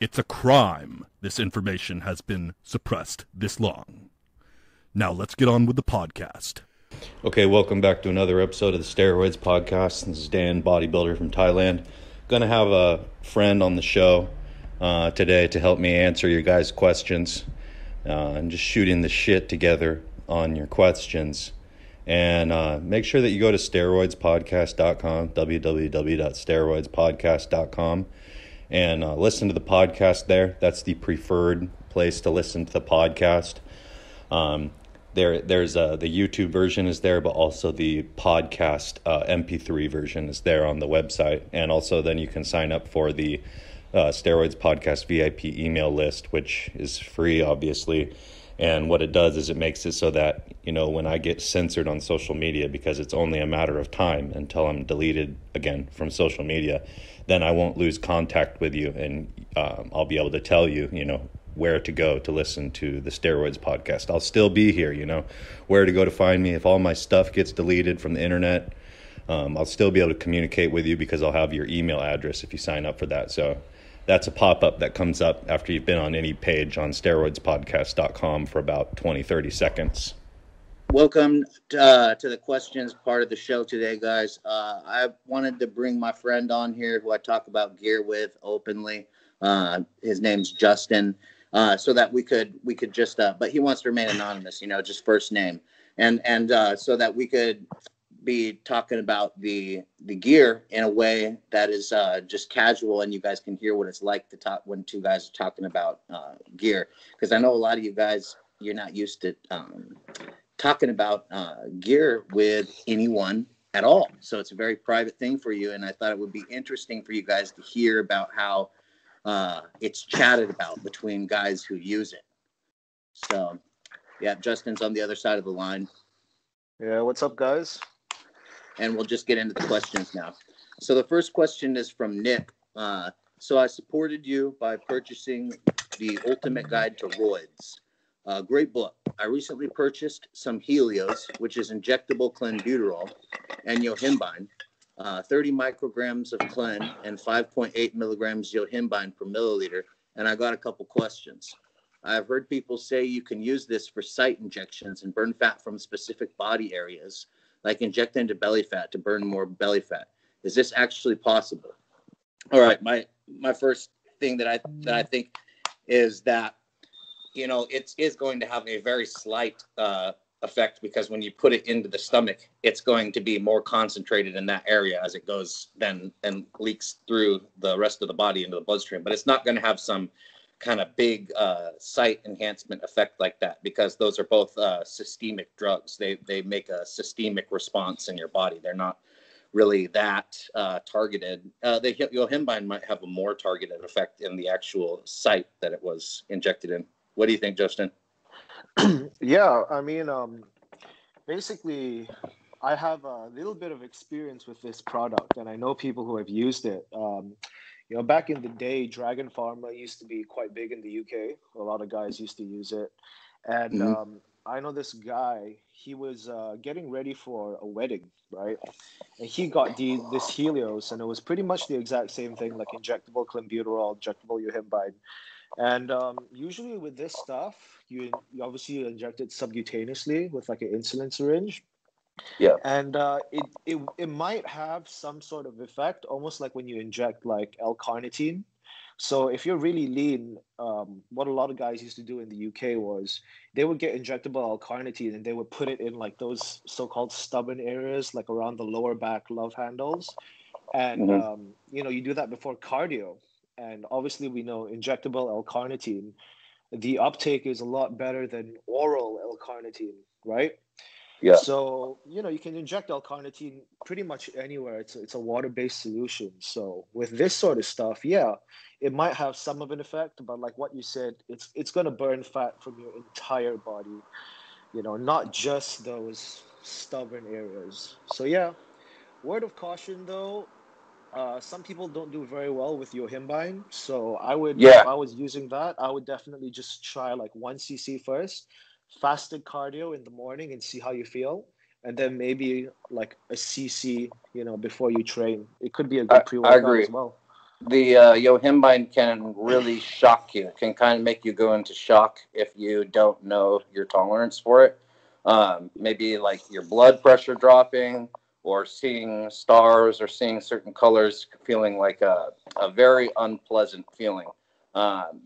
It's a crime this information has been suppressed this long. Now let's get on with the podcast. Okay, welcome back to another episode of the Steroids Podcast. This is Dan, bodybuilder from Thailand. Gonna have a friend on the show uh, today to help me answer your guys' questions uh, and just shooting the shit together on your questions. And uh, make sure that you go to steroidspodcast.com, www.steroidspodcast.com, and uh, listen to the podcast there. That's the preferred place to listen to the podcast. Um, there, there's uh, the YouTube version is there, but also the podcast uh, MP3 version is there on the website, and also then you can sign up for the uh, Steroids Podcast VIP email list, which is free, obviously. And what it does is it makes it so that, you know, when I get censored on social media, because it's only a matter of time until I'm deleted again from social media, then I won't lose contact with you and um, I'll be able to tell you, you know, where to go to listen to the Steroids podcast. I'll still be here, you know, where to go to find me. If all my stuff gets deleted from the internet, um, I'll still be able to communicate with you because I'll have your email address if you sign up for that. So that's a pop up that comes up after you've been on any page on steroidspodcast.com for about 20, 30 seconds. Welcome uh, to the questions part of the show today, guys. Uh, I wanted to bring my friend on here who I talk about gear with openly. Uh, his name's Justin, uh, so that we could we could just. Uh, but he wants to remain anonymous, you know, just first name, and and uh, so that we could be talking about the the gear in a way that is just casual, and you guys can hear what it's like to talk when two guys are talking about gear. Because I know a lot of you guys you're not used to um, talking about uh, gear with anyone at all. So it's a very private thing for you. And I thought it would be interesting for you guys to hear about how uh, it's chatted about between guys who use it. So, yeah, Justin's on the other side of the line. Yeah, what's up, guys? And we'll just get into the questions now. So the first question is from Nick. Uh, so I supported you by purchasing the Ultimate Guide to Roids. Uh, great book. I recently purchased some Helios, which is injectable clenbuterol, and yohimbine, uh, 30 micrograms of clen and 5.8 milligrams yohimbine per milliliter. And I got a couple questions. I've heard people say you can use this for site injections and burn fat from specific body areas, like inject into belly fat to burn more belly fat. Is this actually possible? All right, my my first thing that I that I think is that you know, it is going to have a very slight uh, effect because when you put it into the stomach, it's going to be more concentrated in that area as it goes then and leaks through the rest of the body into the bloodstream. But it's not going to have some kind of big uh, site enhancement effect like that because those are both uh, systemic drugs. They they make a systemic response in your body. They're not really that uh, targeted. Uh, the yohimbine might have a more targeted effect in the actual site that it was injected in. What do you think, Justin? yeah, I mean, um, basically, I have a little bit of experience with this product, and I know people who have used it. Um, you know, back in the day, Dragon Pharma used to be quite big in the UK. A lot of guys used to use it, and mm-hmm. um, I know this guy. He was uh, getting ready for a wedding, right? And he got the this Helios, and it was pretty much the exact same thing, like injectable clenbuterol, injectable yohimbine and um, usually with this stuff, you, you obviously inject it subcutaneously with like an insulin syringe. Yeah. And uh, it, it, it might have some sort of effect, almost like when you inject like L-carnitine. So if you're really lean, um, what a lot of guys used to do in the UK was they would get injectable L-carnitine and they would put it in like those so-called stubborn areas, like around the lower back love handles, and Mhm. um, you know you do that before cardio. And obviously, we know injectable L-carnitine, the uptake is a lot better than oral L-carnitine, right? Yeah. So you know you can inject L-carnitine pretty much anywhere. It's a, it's a water-based solution. So with this sort of stuff, yeah, it might have some of an effect, but like what you said, it's it's gonna burn fat from your entire body. You know, not just those stubborn areas. So yeah, word of caution though. Uh, some people don't do very well with yohimbine, so I would, Yeah. if I was using that, I would definitely just try like one cc first, fasted cardio in the morning and see how you feel, and then maybe like a cc, you know, before you train. It could be a good pre-workout as well. The uh, yohimbine can really shock you. Can kind of make you go into shock if you don't know your tolerance for it. Um, maybe like your blood pressure dropping, or seeing stars, or seeing certain colors, feeling like a, a very unpleasant feeling. Um,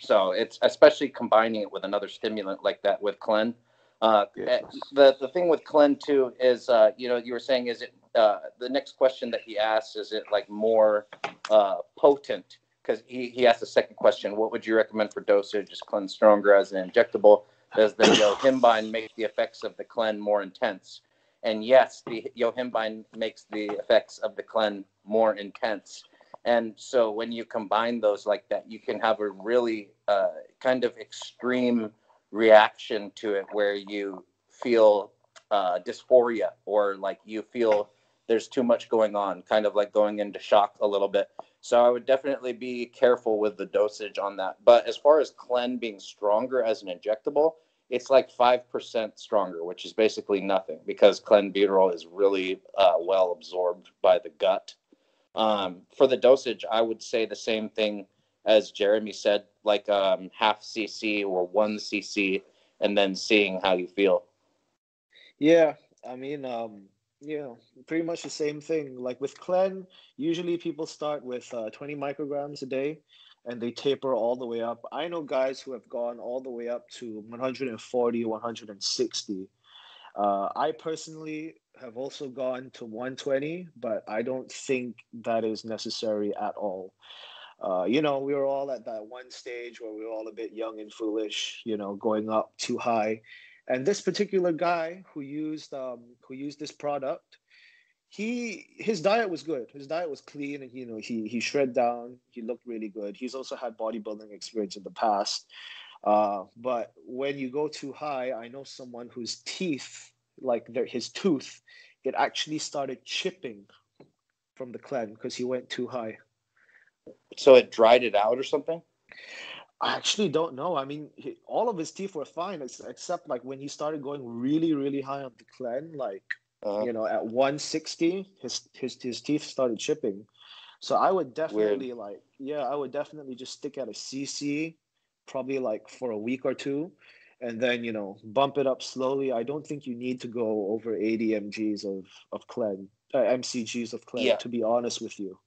so it's especially combining it with another stimulant like that with Clen. Uh, Yeah. the the thing with Clen too is, uh, you know, you were saying, is it uh, the next question that he asks? Is it like more uh, potent? Because he he asked the second question: What would you recommend for dosage? Is Clen stronger as an injectable? Does the yohimbine make the effects of the Clen more intense? And yes, the yohimbine makes the effects of the Clen more intense. And so when you combine those like that, you can have a really uh, kind of extreme reaction to it where you feel uh, dysphoria or like you feel there's too much going on, kind of like going into shock a little bit. So I would definitely be careful with the dosage on that. But as far as Clen being stronger as an injectable, it's like 5% stronger, which is basically nothing because clenbuterol is really uh, well absorbed by the gut. Um, for the dosage, I would say the same thing as Jeremy said, like um, half cc or one cc, and then seeing how you feel. Yeah, I mean, um, know, pretty much the same thing. Like with Clen, usually people start with uh, 20 micrograms a day and they taper all the way up. I know guys who have gone all the way up to 140, 160. Uh, I personally have also gone to 120, but I don't think that is necessary at all. Uh, you know, we were all at that one stage where we were all a bit young and foolish, you know, going up too high. And this particular guy who used um, who used this product, he his diet was good. His diet was clean, and you know he he shred down. He looked really good. He's also had bodybuilding experience in the past. Uh, but when you go too high, I know someone whose teeth, like their, his tooth, it actually started chipping from the clen because he went too high. So it dried it out or something? I actually don't know. I mean, he, all of his teeth were fine, ex- except like when he started going really, really high on the clen, like Uh, you know, at 160, his his his teeth started chipping. So I would definitely like, yeah, I would definitely just stick at a CC, probably like for a week or two, and then you know bump it up slowly. I don't think you need to go over 80 mg's of of clen, uh, mcgs of clen. Yeah. To be honest with you.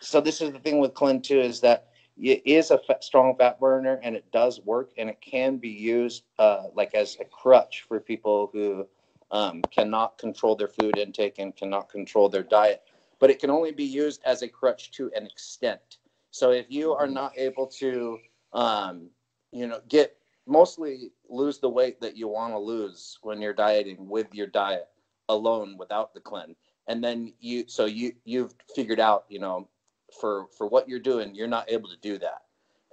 so this is the thing with Clen too is that it is a fa- strong fat burner and it does work and it can be used uh, like as a crutch for people who um, cannot control their food intake and cannot control their diet. But it can only be used as a crutch to an extent. So if you are not able to, um, you know, get mostly lose the weight that you want to lose when you're dieting with your diet alone without the cleanse. And then you so you you've figured out you know for for what you're doing you're not able to do that.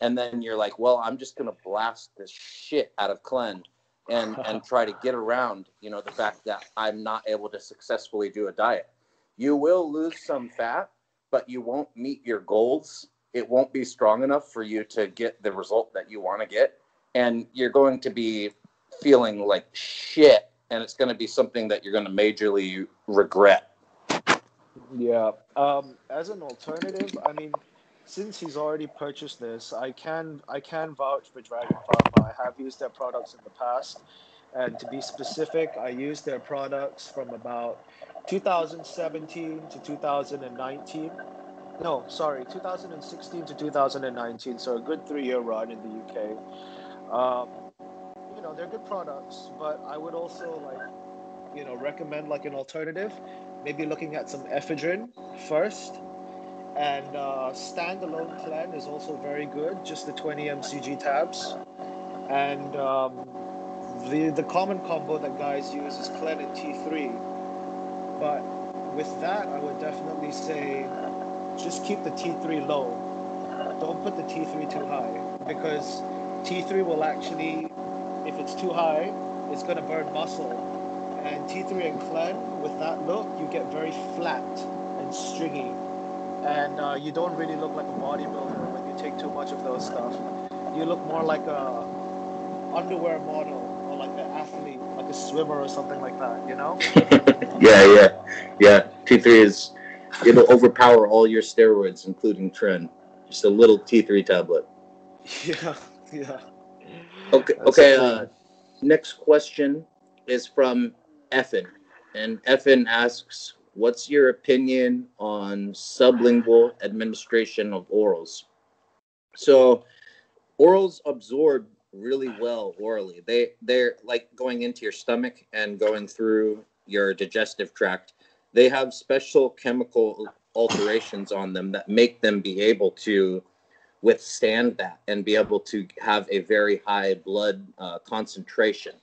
And then you're like well i'm just going to blast this shit out of clen and and try to get around you know the fact that i'm not able to successfully do a diet. You will lose some fat but you won't meet your goals. It won't be strong enough for you to get the result that you want to get and you're going to be feeling like shit and it's going to be something that you're going to majorly regret Yeah. Um, as an alternative, I mean, since he's already purchased this, I can I can vouch for Dragon Pharma. I have used their products in the past, and to be specific, I used their products from about 2017 to 2019. no, sorry, 2016 to 2019. So a good three-year run in the UK. Um, you know, they're good products, but I would also like, you know, recommend like an alternative. Maybe looking at some ephedrine first, and uh, standalone Clen is also very good. Just the 20 mcg tabs, and um, the the common combo that guys use is Clen and T3. But with that, I would definitely say just keep the T3 low. Don't put the T3 too high because T3 will actually, if it's too high, it's going to burn muscle. And T3 and Clen, with that look, you get very flat and stringy. And uh, you don't really look like a bodybuilder when you take too much of those stuff. You look more like a underwear model or like an athlete, like a swimmer or something like that, you know? yeah, yeah, yeah. T3 is, it'll overpower all your steroids, including Tren. Just a little T3 tablet. Yeah, yeah. Okay, That's okay. Uh, next question is from Effin. And Effin asks, what's your opinion on sublingual administration of orals? So orals absorb really well orally. They they're like going into your stomach and going through your digestive tract. They have special chemical alterations on them that make them be able to withstand that and be able to have a very high blood uh, concentration.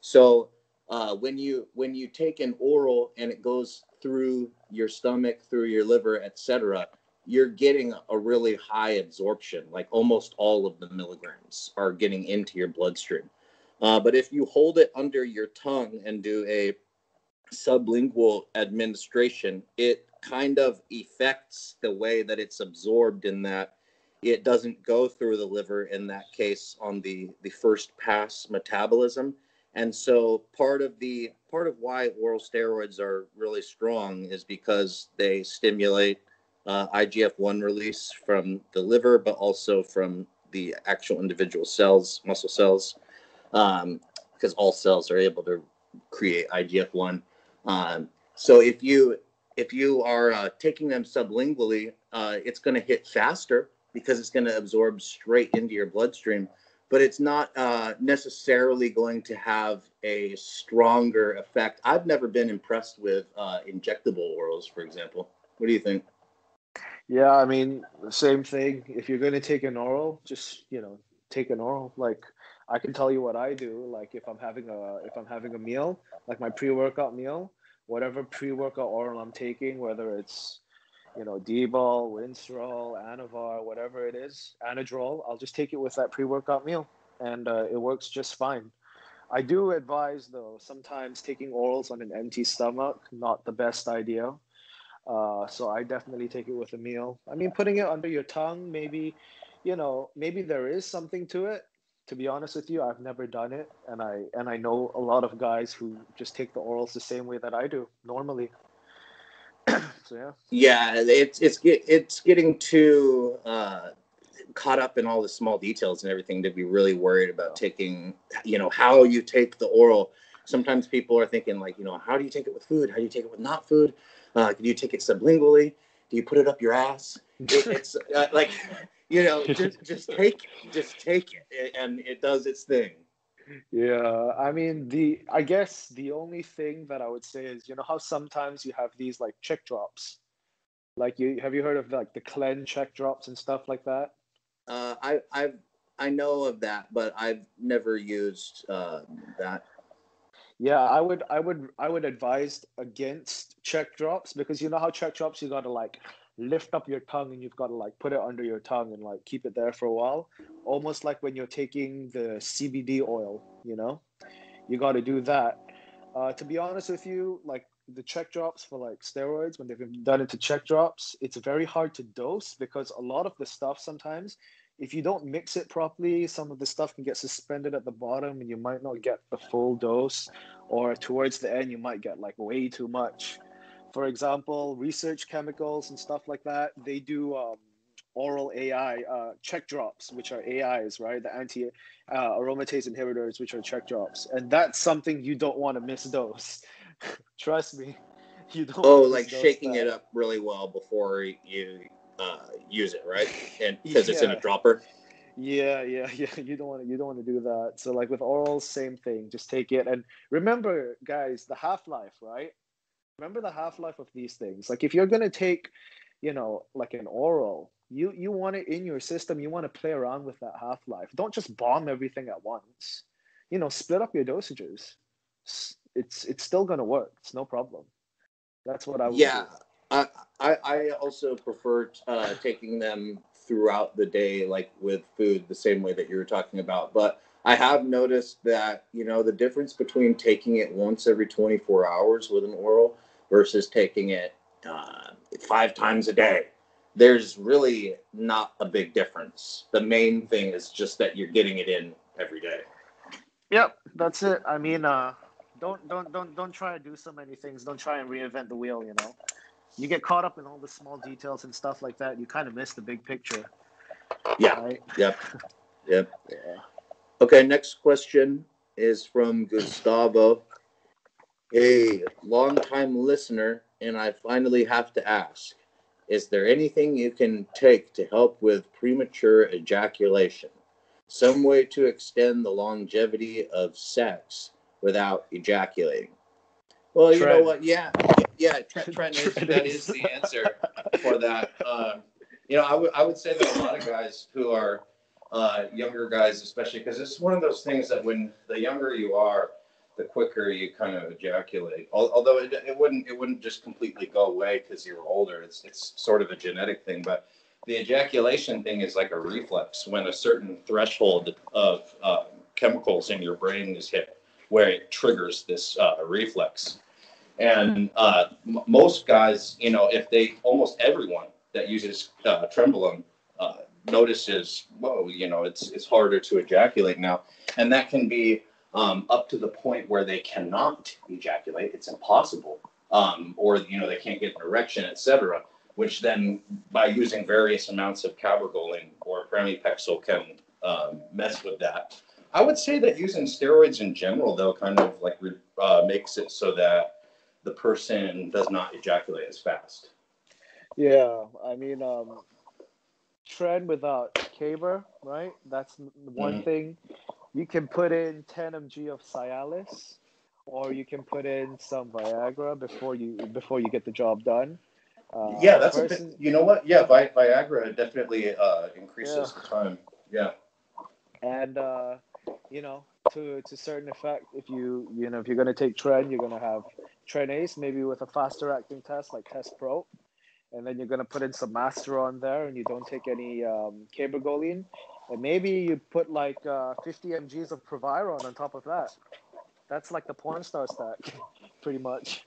So uh, when you when you take an oral and it goes through your stomach, through your liver, etc., you're getting a really high absorption. Like almost all of the milligrams are getting into your bloodstream. Uh, but if you hold it under your tongue and do a sublingual administration, it kind of affects the way that it's absorbed in that it doesn't go through the liver in that case on the the first pass metabolism. And so part of the part of why oral steroids are really strong is because they stimulate uh, igf-1 release from the liver but also from the actual individual cells muscle cells um, because all cells are able to create igf-1 um, so if you if you are uh, taking them sublingually uh, it's going to hit faster because it's going to absorb straight into your bloodstream but it's not uh, necessarily going to have a stronger effect i've never been impressed with uh, injectable orals for example what do you think Yeah, I mean, same thing. If you're going to take an oral, just, you know, take an oral. Like I can tell you what I do. Like if I'm having a if I'm having a meal, like my pre-workout meal, whatever pre-workout oral I'm taking, whether it's you know, D-ball, Winstrol, Anavar, whatever it is, Anadrol, I'll just take it with that pre-workout meal, and uh, it works just fine. I do advise though, sometimes taking orals on an empty stomach, not the best idea. Uh, so I definitely take it with a meal. I mean, putting it under your tongue, maybe, you know, maybe there is something to it. To be honest with you, I've never done it, and I and I know a lot of guys who just take the orals the same way that I do normally. so yeah. yeah it's it's it's getting too uh, caught up in all the small details and everything to be really worried about taking you know how you take the oral. Sometimes people are thinking like you know how do you take it with food? How do you take it with not food? Uh, do you take it sublingually? Do you put it up your ass? It, it's uh, like you know just just take just take it and it does its thing Yeah, I mean the I guess the only thing that I would say is you know how sometimes you have these like check drops. Like you have you heard of like the Clen check drops and stuff like that? uh, i i've i know of that but i've never used uh, that Yeah, I would I would I would advise against check drops because you know how check drops you gotta like lift up your tongue and you've got to like put it under your tongue and like keep it there for a while. Almost like when you're taking the CBD oil, you know? You gotta do that. Uh, to be honest with you, like the check drops for like steroids, when they've been done into check drops, it's very hard to dose because a lot of the stuff sometimes, if you don't mix it properly, some of the stuff can get suspended at the bottom and you might not get the full dose, or towards the end, you might get like way too much. For example, research chemicals and stuff like that, they do um, oral AI uh, check drops, which are AIs, right? The anti uh, aromatase inhibitors, which are check drops. And that's something you don't want to miss those. Trust me. You don't oh like shaking that. it up really well before you uh, use it, right? And because it's in a dropper. Yeah, yeah, yeah. You don't want to. You don't want to do that. So like with oral, same thing. Just take it and remember, guys, the half life, right? Remember the half life of these things. Like if you're gonna take, you know, like an oral, you you want it in your system. You want to play around with that half life. Don't just bomb everything at once. You know, split up your dosages. It's it's still gonna work. It's no problem. That's what I would Yeah. I, I I also prefer uh, taking them throughout the day, like with food, the same way that you were talking about. But I have noticed that you know the difference between taking it once every 24 hours with an oral versus taking it uh, five times a day. There's really not a big difference. The main thing is just that you're getting it in every day. Yep, that's it. I mean, uh, don't don't don't don't try to do so many things. Don't try and reinvent the wheel. You know, you get caught up in all the small details and stuff like that. You kind of miss the big picture, Yeah. right? Yep. Yep. Yeah. Okay, next question is from Gustavo, a longtime listener, and I finally have to ask Is there anything you can take to help with premature ejaculation? Some way to extend the longevity of sex without ejaculating? Well, you know what? Yeah, yeah, Tren, Tren is, Tren that is. is the answer for that. Um, you know, I would I would say that a lot of guys who are uh, younger guys, especially because it's one of those things that when the younger you are, the quicker you kind of ejaculate. Although it, it wouldn't it wouldn't just completely go away because you're older. It's it's sort of a genetic thing, but the ejaculation thing is like a reflex when a certain threshold of uh, chemicals in your brain is hit, where it triggers this uh, reflex. And uh, m- most guys, you know, if they almost everyone that uses uh, Trembling uh, notices, whoa, you know, it's it's harder to ejaculate now, and that can be um, up to the point where they cannot ejaculate. It's impossible, um, or you know, they can't get an erection, etc. Which then, by using various amounts of cabergoline or pramipexole, can um, mess with that. I would say that using steroids in general, though, kind of like uh, makes it so that the person does not ejaculate as fast. Yeah, I mean, um, tren without caber, right? That's one Mhm. thing. You can put in 10 mg of Cialis, or you can put in some Viagra before you before you get the job done. Uh, yeah, that's a bit. You know what? Yeah, Vi- Viagra definitely uh, increases the time. Yeah. and uh, you know to to certain effect if you you know if you're going to take tren you're going to have trenace maybe with a faster acting test like test pro and then you're going to put in some Masteron there and you don't take any um, cabergoline and maybe you put like uh, 50 mgs of proviron on top of that that's like the porn star stack pretty much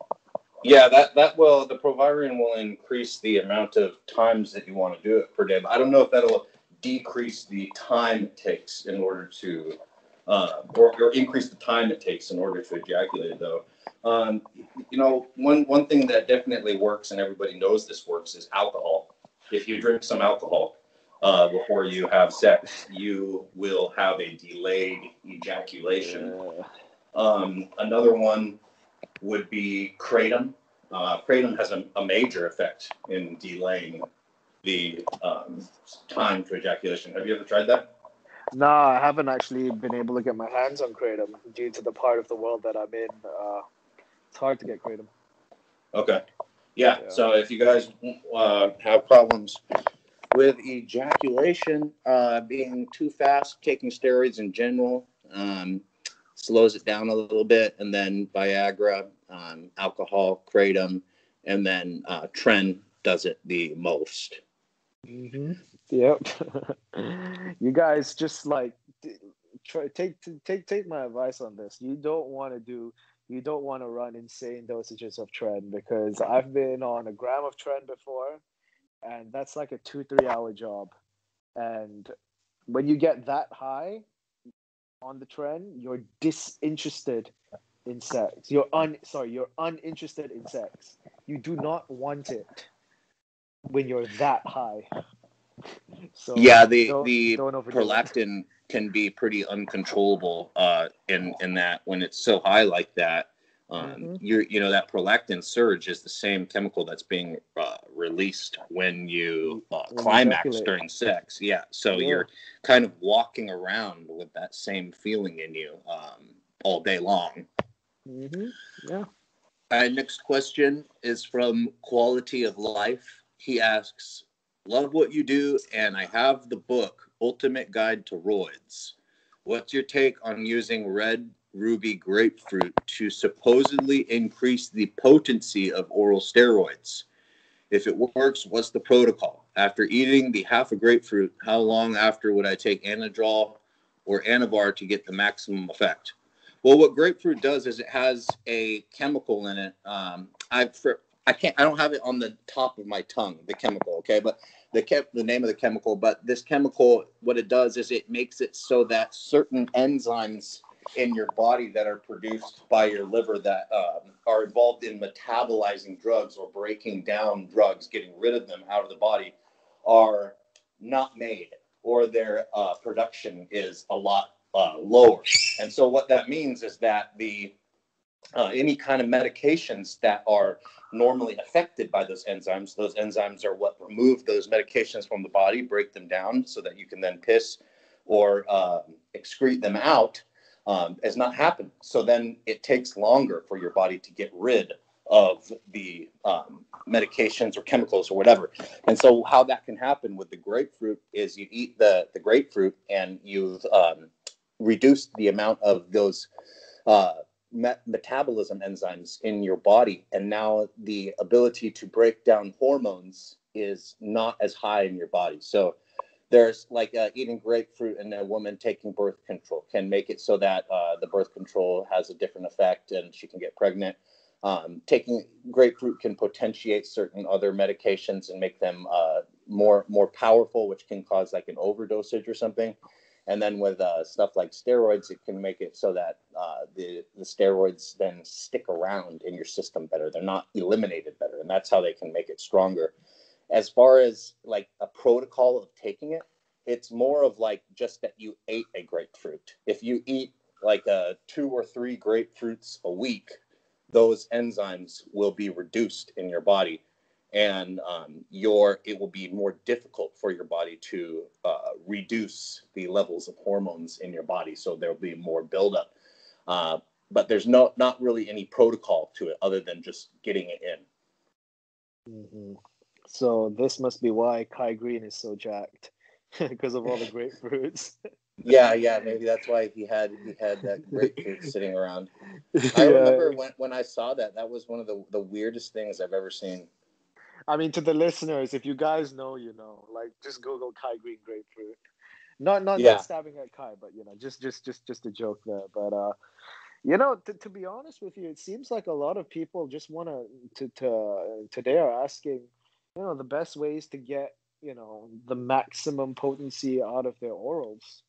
Yeah, that that will the Proviron will increase the amount of times that you want to do it per day. But I don't know if that'll decrease the time it takes in order to, uh, or, or increase the time it takes in order to ejaculate. Though, um, you know, one one thing that definitely works, and everybody knows this works, is alcohol. If you drink some alcohol uh, before you have sex, you will have a delayed ejaculation. Um, another one would be kratom. Uh, kratom has a, a major effect in delaying the um, time to ejaculation. Have you ever tried that? no i haven't actually been able to get my hands on kratom due to the part of the world that i'm in uh, it's hard to get kratom Okay. Yeah. Yeah. So if you guys uh, have problems with ejaculation uh, being too fast, taking steroids in general um, slows it down a little bit, and then Viagra, um, alcohol, kratom, and then uh, Tren does it the most. Mm-hmm. Yep. you guys just like try take take take my advice on this. You don't want to do you don't want to run insane dosages of tren because I've been on a gram of tren before, and that's like a two three hour job, and when you get that high on the tren, you're disinterested in sex. You're un sorry, you're uninterested in sex. You do not want it when you're that high. So Yeah, the don't- the don't overdo it. prolactin can be pretty uncontrollable uh, in in that when it's so high like that. Um, Mhm. you you know that prolactin surge is the same chemical that's being uh, released when you uh, When climax ejaculate. during sex. Yeah, so Yeah. you're kind of walking around with that same feeling in you um, all day long. Mm-hmm. Yeah. Our next question is from Quality of Life. He asks, Love what you do, and I have the book, Ultimate Guide to Roids. What's your take on using red ruby grapefruit to supposedly increase the potency of oral steroids? If it works, what's the protocol? After eating the half a grapefruit, how long after would I take Anadrol or Anavar to get the maximum effect? Well, what grapefruit does is it has a chemical in it. Um, I for I can't I don't have it on the top of my tongue the chemical. Okay, but the ke- the name of the chemical. But this chemical, what it does is it makes it so that certain enzymes in your body that are produced by your liver that um, are involved in metabolizing drugs or breaking down drugs, getting rid of them out of the body, are not made, or their uh, production is a lot uh, lower. And so what that means is that the uh, any kind of medications that are normally affected by those enzymes, those enzymes are what remove those medications from the body, break them down so that you can then piss or uh, excrete them out, um, has not happened. So then it takes longer for your body to get rid of the um, medications or chemicals or whatever. And so how that can happen with the grapefruit is you eat the, the grapefruit and you've um, reduced the amount of those uh, met- metabolism enzymes in your body. And now the ability to break down hormones is not as high in your body. So there's like uh, eating grapefruit and a woman taking birth control can make it so that uh, the birth control has a different effect and she can get pregnant. Um, taking grapefruit can potentiate certain other medications and make them uh, more more powerful, which can cause like an overdosage or something. And then with uh, stuff like steroids, it can make it so that uh, the the steroids then stick around in your system better. They're not eliminated better, and that's how they can make it stronger. As far as like a protocol of taking it, it's more of like just that you ate a grapefruit. If you eat like uh, two or three grapefruits a week, those enzymes will be reduced in your body. And um, your it will be more difficult for your body to uh, reduce the levels of hormones in your body. So there'll be more buildup. Uh, but there's no not really any protocol to it other than just getting it in. Hmm So this must be why Kai Greene is so jacked because of all the grapefruits. yeah yeah maybe that's why he had he had that grapefruit sitting around i Yeah. remember when, when i saw that that was one of the, the weirdest things i've ever seen I mean, to the listeners, if you guys know, you know. Like, just Google Kai Greene grapefruit. Not not, Yeah. not stabbing at Kai, but you know, just just just just a joke there. But uh, you know, to, to be honest with you, it seems like a lot of people just want to to to today are asking, you know, the best ways to get you know the maximum potency out of their orals.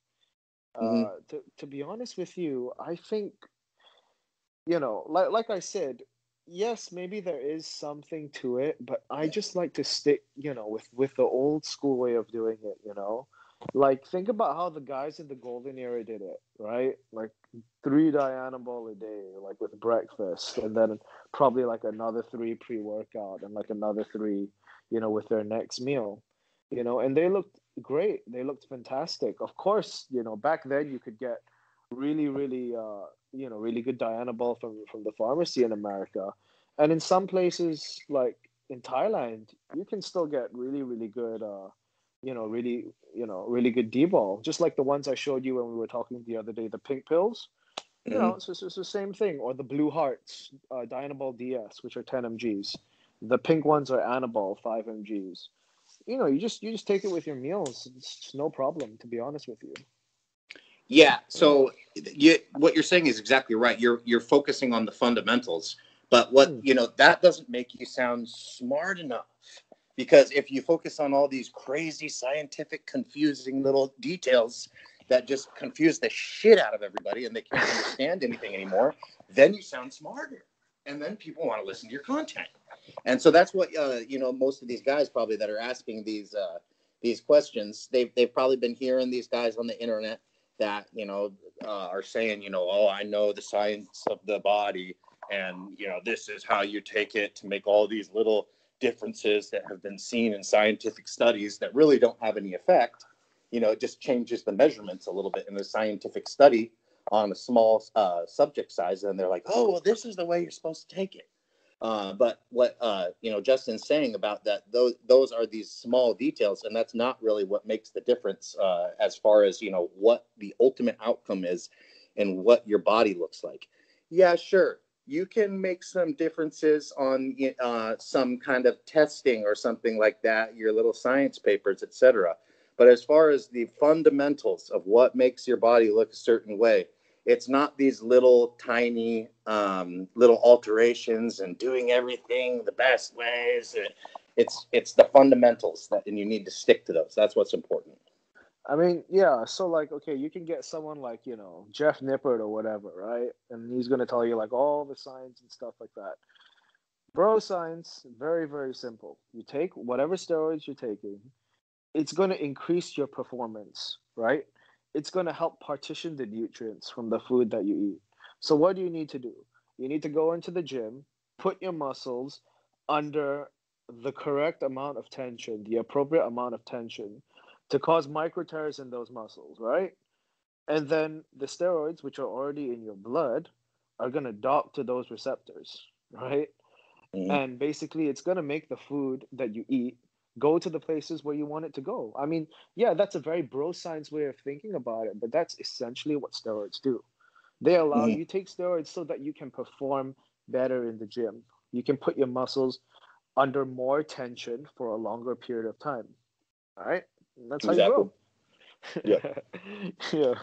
Mhm. Uh, to to be honest with you, I think, you know, like like I said, yes, maybe there is something to it, but I just like to stick, you know, with with the old school way of doing it, you know. Like think about how the guys in the golden era did it, right? Like three Dianabol a day, like with breakfast, and then probably like another three pre-workout and like another three, you know, with their next meal. You know, and they looked great. They looked fantastic. Of course, you know, back then you could get really, really uh, you know, really good Dianabol from from the pharmacy in America. And in some places like in Thailand, you can still get really, really good uh you know, really, you know, really good D-ball, just like the ones I showed you when we were talking the other day, the pink pills. You know, it's, it's, it's the same thing. Or the blue hearts, uh, Danabol DS, which are 10 mgs. The pink ones are Anabol, 5 mgs. You know, you just you just take it with your meals. It's no problem, to be honest with you. Yeah. So you, what you're saying is exactly right. You're you're focusing on the fundamentals, but what Hmm. you know that doesn't make you sound smart enough. Because if you focus on all these crazy scientific, confusing little details that just confuse the shit out of everybody and they can't understand anything anymore, then you sound smarter, and then people want to listen to your content. And so that's what uh, you know. Most of these guys probably that are asking these uh, these questions, they've they've probably been hearing these guys on the internet that you know uh, are saying, you know, oh, I know the science of the body, and you know this is how you take it to make all these little differences that have been seen in scientific studies that really don't have any effect you know it just changes the measurements a little bit in a scientific study on a small uh, subject size and they're like oh well this is the way you're supposed to take it uh, but what uh, you know justin's saying about that those those are these small details and that's not really what makes the difference uh, as far as you know what the ultimate outcome is and what your body looks like. Yeah sure. You can make some differences on uh, some kind of testing or something like that your little science papers etc but as far as the fundamentals of what makes your body look a certain way it's not these little tiny um, little alterations and doing everything the best ways it's it's the fundamentals that and you need to stick to those that's what's important I mean, yeah. So like, okay, you can get someone like you know Jeff Nippard or whatever, right? And he's gonna tell you like all the signs and stuff like that. Bro, science very very simple. You take whatever steroids you're taking, it's gonna increase your performance, right? It's gonna help partition the nutrients from the food that you eat. So what do you need to do? You need to go into the gym, put your muscles under the correct amount of tension, the appropriate amount of tension to cause micro tears in those muscles, right? And then the steroids, which are already in your blood, are going to dock to those receptors, right? Mm-hmm. And basically, it's going to make the food that you eat go to the places where you want it to go. I mean, yeah, that's a very bro science way of thinking about it, but that's essentially what steroids do. They allow mm-hmm. you take steroids so that you can perform better in the gym. You can put your muscles under more tension for a longer period of time. All right. That's exactly. how you grow. Yeah. yeah.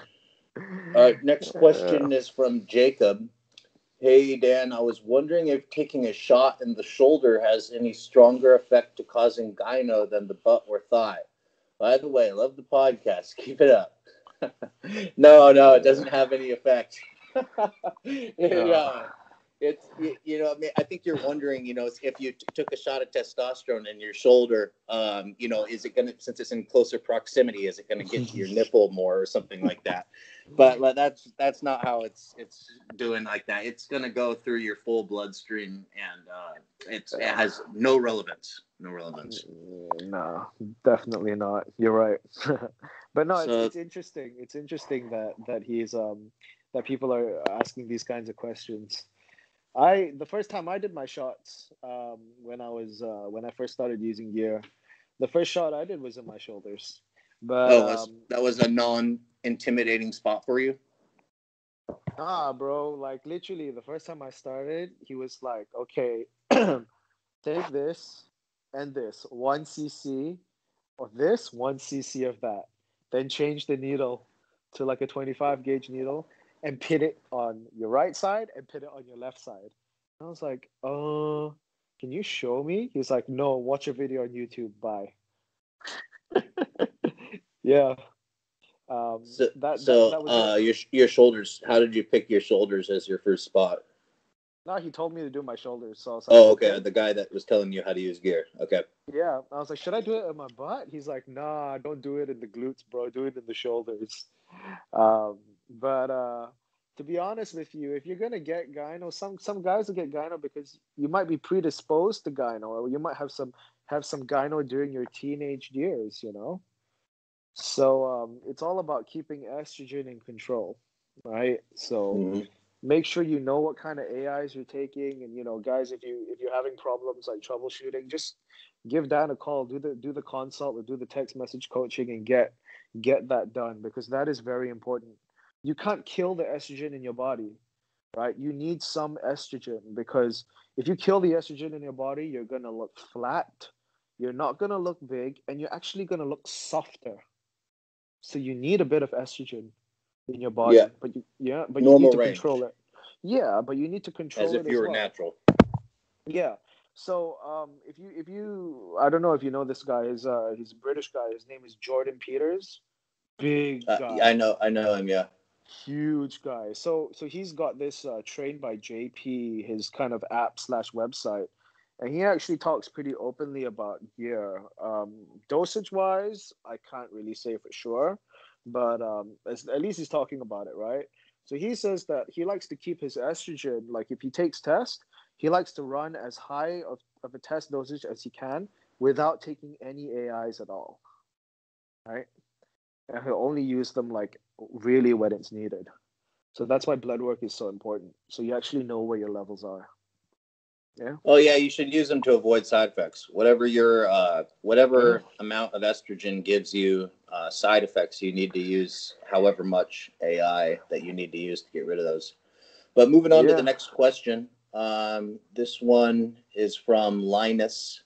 All right. Next question is from Jacob. Hey Dan, I was wondering if taking a shot in the shoulder has any stronger effect to causing gyno than the butt or thigh. By the way, love the podcast. Keep it up. no, no, it doesn't have any effect. yeah it's you, you, know I, mean, I think you're wondering you know if you t- took a shot of testosterone in your shoulder um, you know is it going to since it's in closer proximity is it going to get to your nipple more or something like that? But that's that's not how it's it's doing like that. It's going to go through your full bloodstream and uh, it's, it has no relevance no relevance. Mm, no definitely not. You're right. But no so, it's, it's interesting. It's interesting that that he's um that people are asking these kinds of questions I the first time I did my shots um, when I was uh, when I first started using gear, the first shot I did was in my shoulders. But oh, um, that was a non-intimidating spot for you. Ah, bro, like literally the first time I started, he was like, "Okay, take this and this one cc or this, one cc of that, then change the needle to like a 25 gauge needle, and pin it on your right side and pin it on your left side. And I was like, uh, can you show me? He's like, no, watch a video on YouTube. Bye. yeah. Um, so, that, so that, that uh, your your shoulders. How did you pick your shoulders as your first spot? No, he told me to do my shoulders. So like, oh, okay. okay. The guy that was telling you how to use gear. Okay. Yeah, I was like, should I do it in my butt? He's like, nah, don't do it in the glutes, bro. Do it in the shoulders. Um, but uh, to be honest with you, if you're gonna get gyno, some some guys will get gyno because you might be predisposed to gyno, or you might have some have some gyno during your teenage years, you know. So um, it's all about keeping estrogen in control, right? So mm-hmm. make sure you know what kind of AIs you're taking, and you know, guys, if you if you're having problems like troubleshooting, just give Dan a call, do the do the consult or do the text message coaching, and get get that done because that is very important you can't kill the estrogen in your body, right? You need some estrogen because if you kill the estrogen in your body, you're going to look flat, you're not going to look big, and you're actually going to look softer. So you need a bit of estrogen in your body, yeah. but you yeah, but Normal you need to range. control it. Yeah, but you need to control it. as if you were well. natural. Yeah. So um, if you if you I don't know if you know this guy is uh he's a British guy. His name is Jordan Peters. Big uh. I know I know him. Yeah huge guy. So so he's got this uh, trained by JP, his kind of app slash website, and he actually talks pretty openly about gear. Um, dosage wise, I can't really say for sure, but um, at least he's talking about it, right? So he says that he likes to keep his estrogen, like if he takes test, he likes to run as high of, of a test dosage as he can without taking any AIs at all. Right? And he'll only use them like really when it's needed. So that's why blood work is so important. So you actually know where your levels are. Yeah. Oh yeah, you should use them to avoid side effects. Whatever your uh, whatever amount of estrogen gives you uh, side effects, you need to use however much AI that you need to use to get rid of those. But moving on to the next question. Um, this one is from Linus.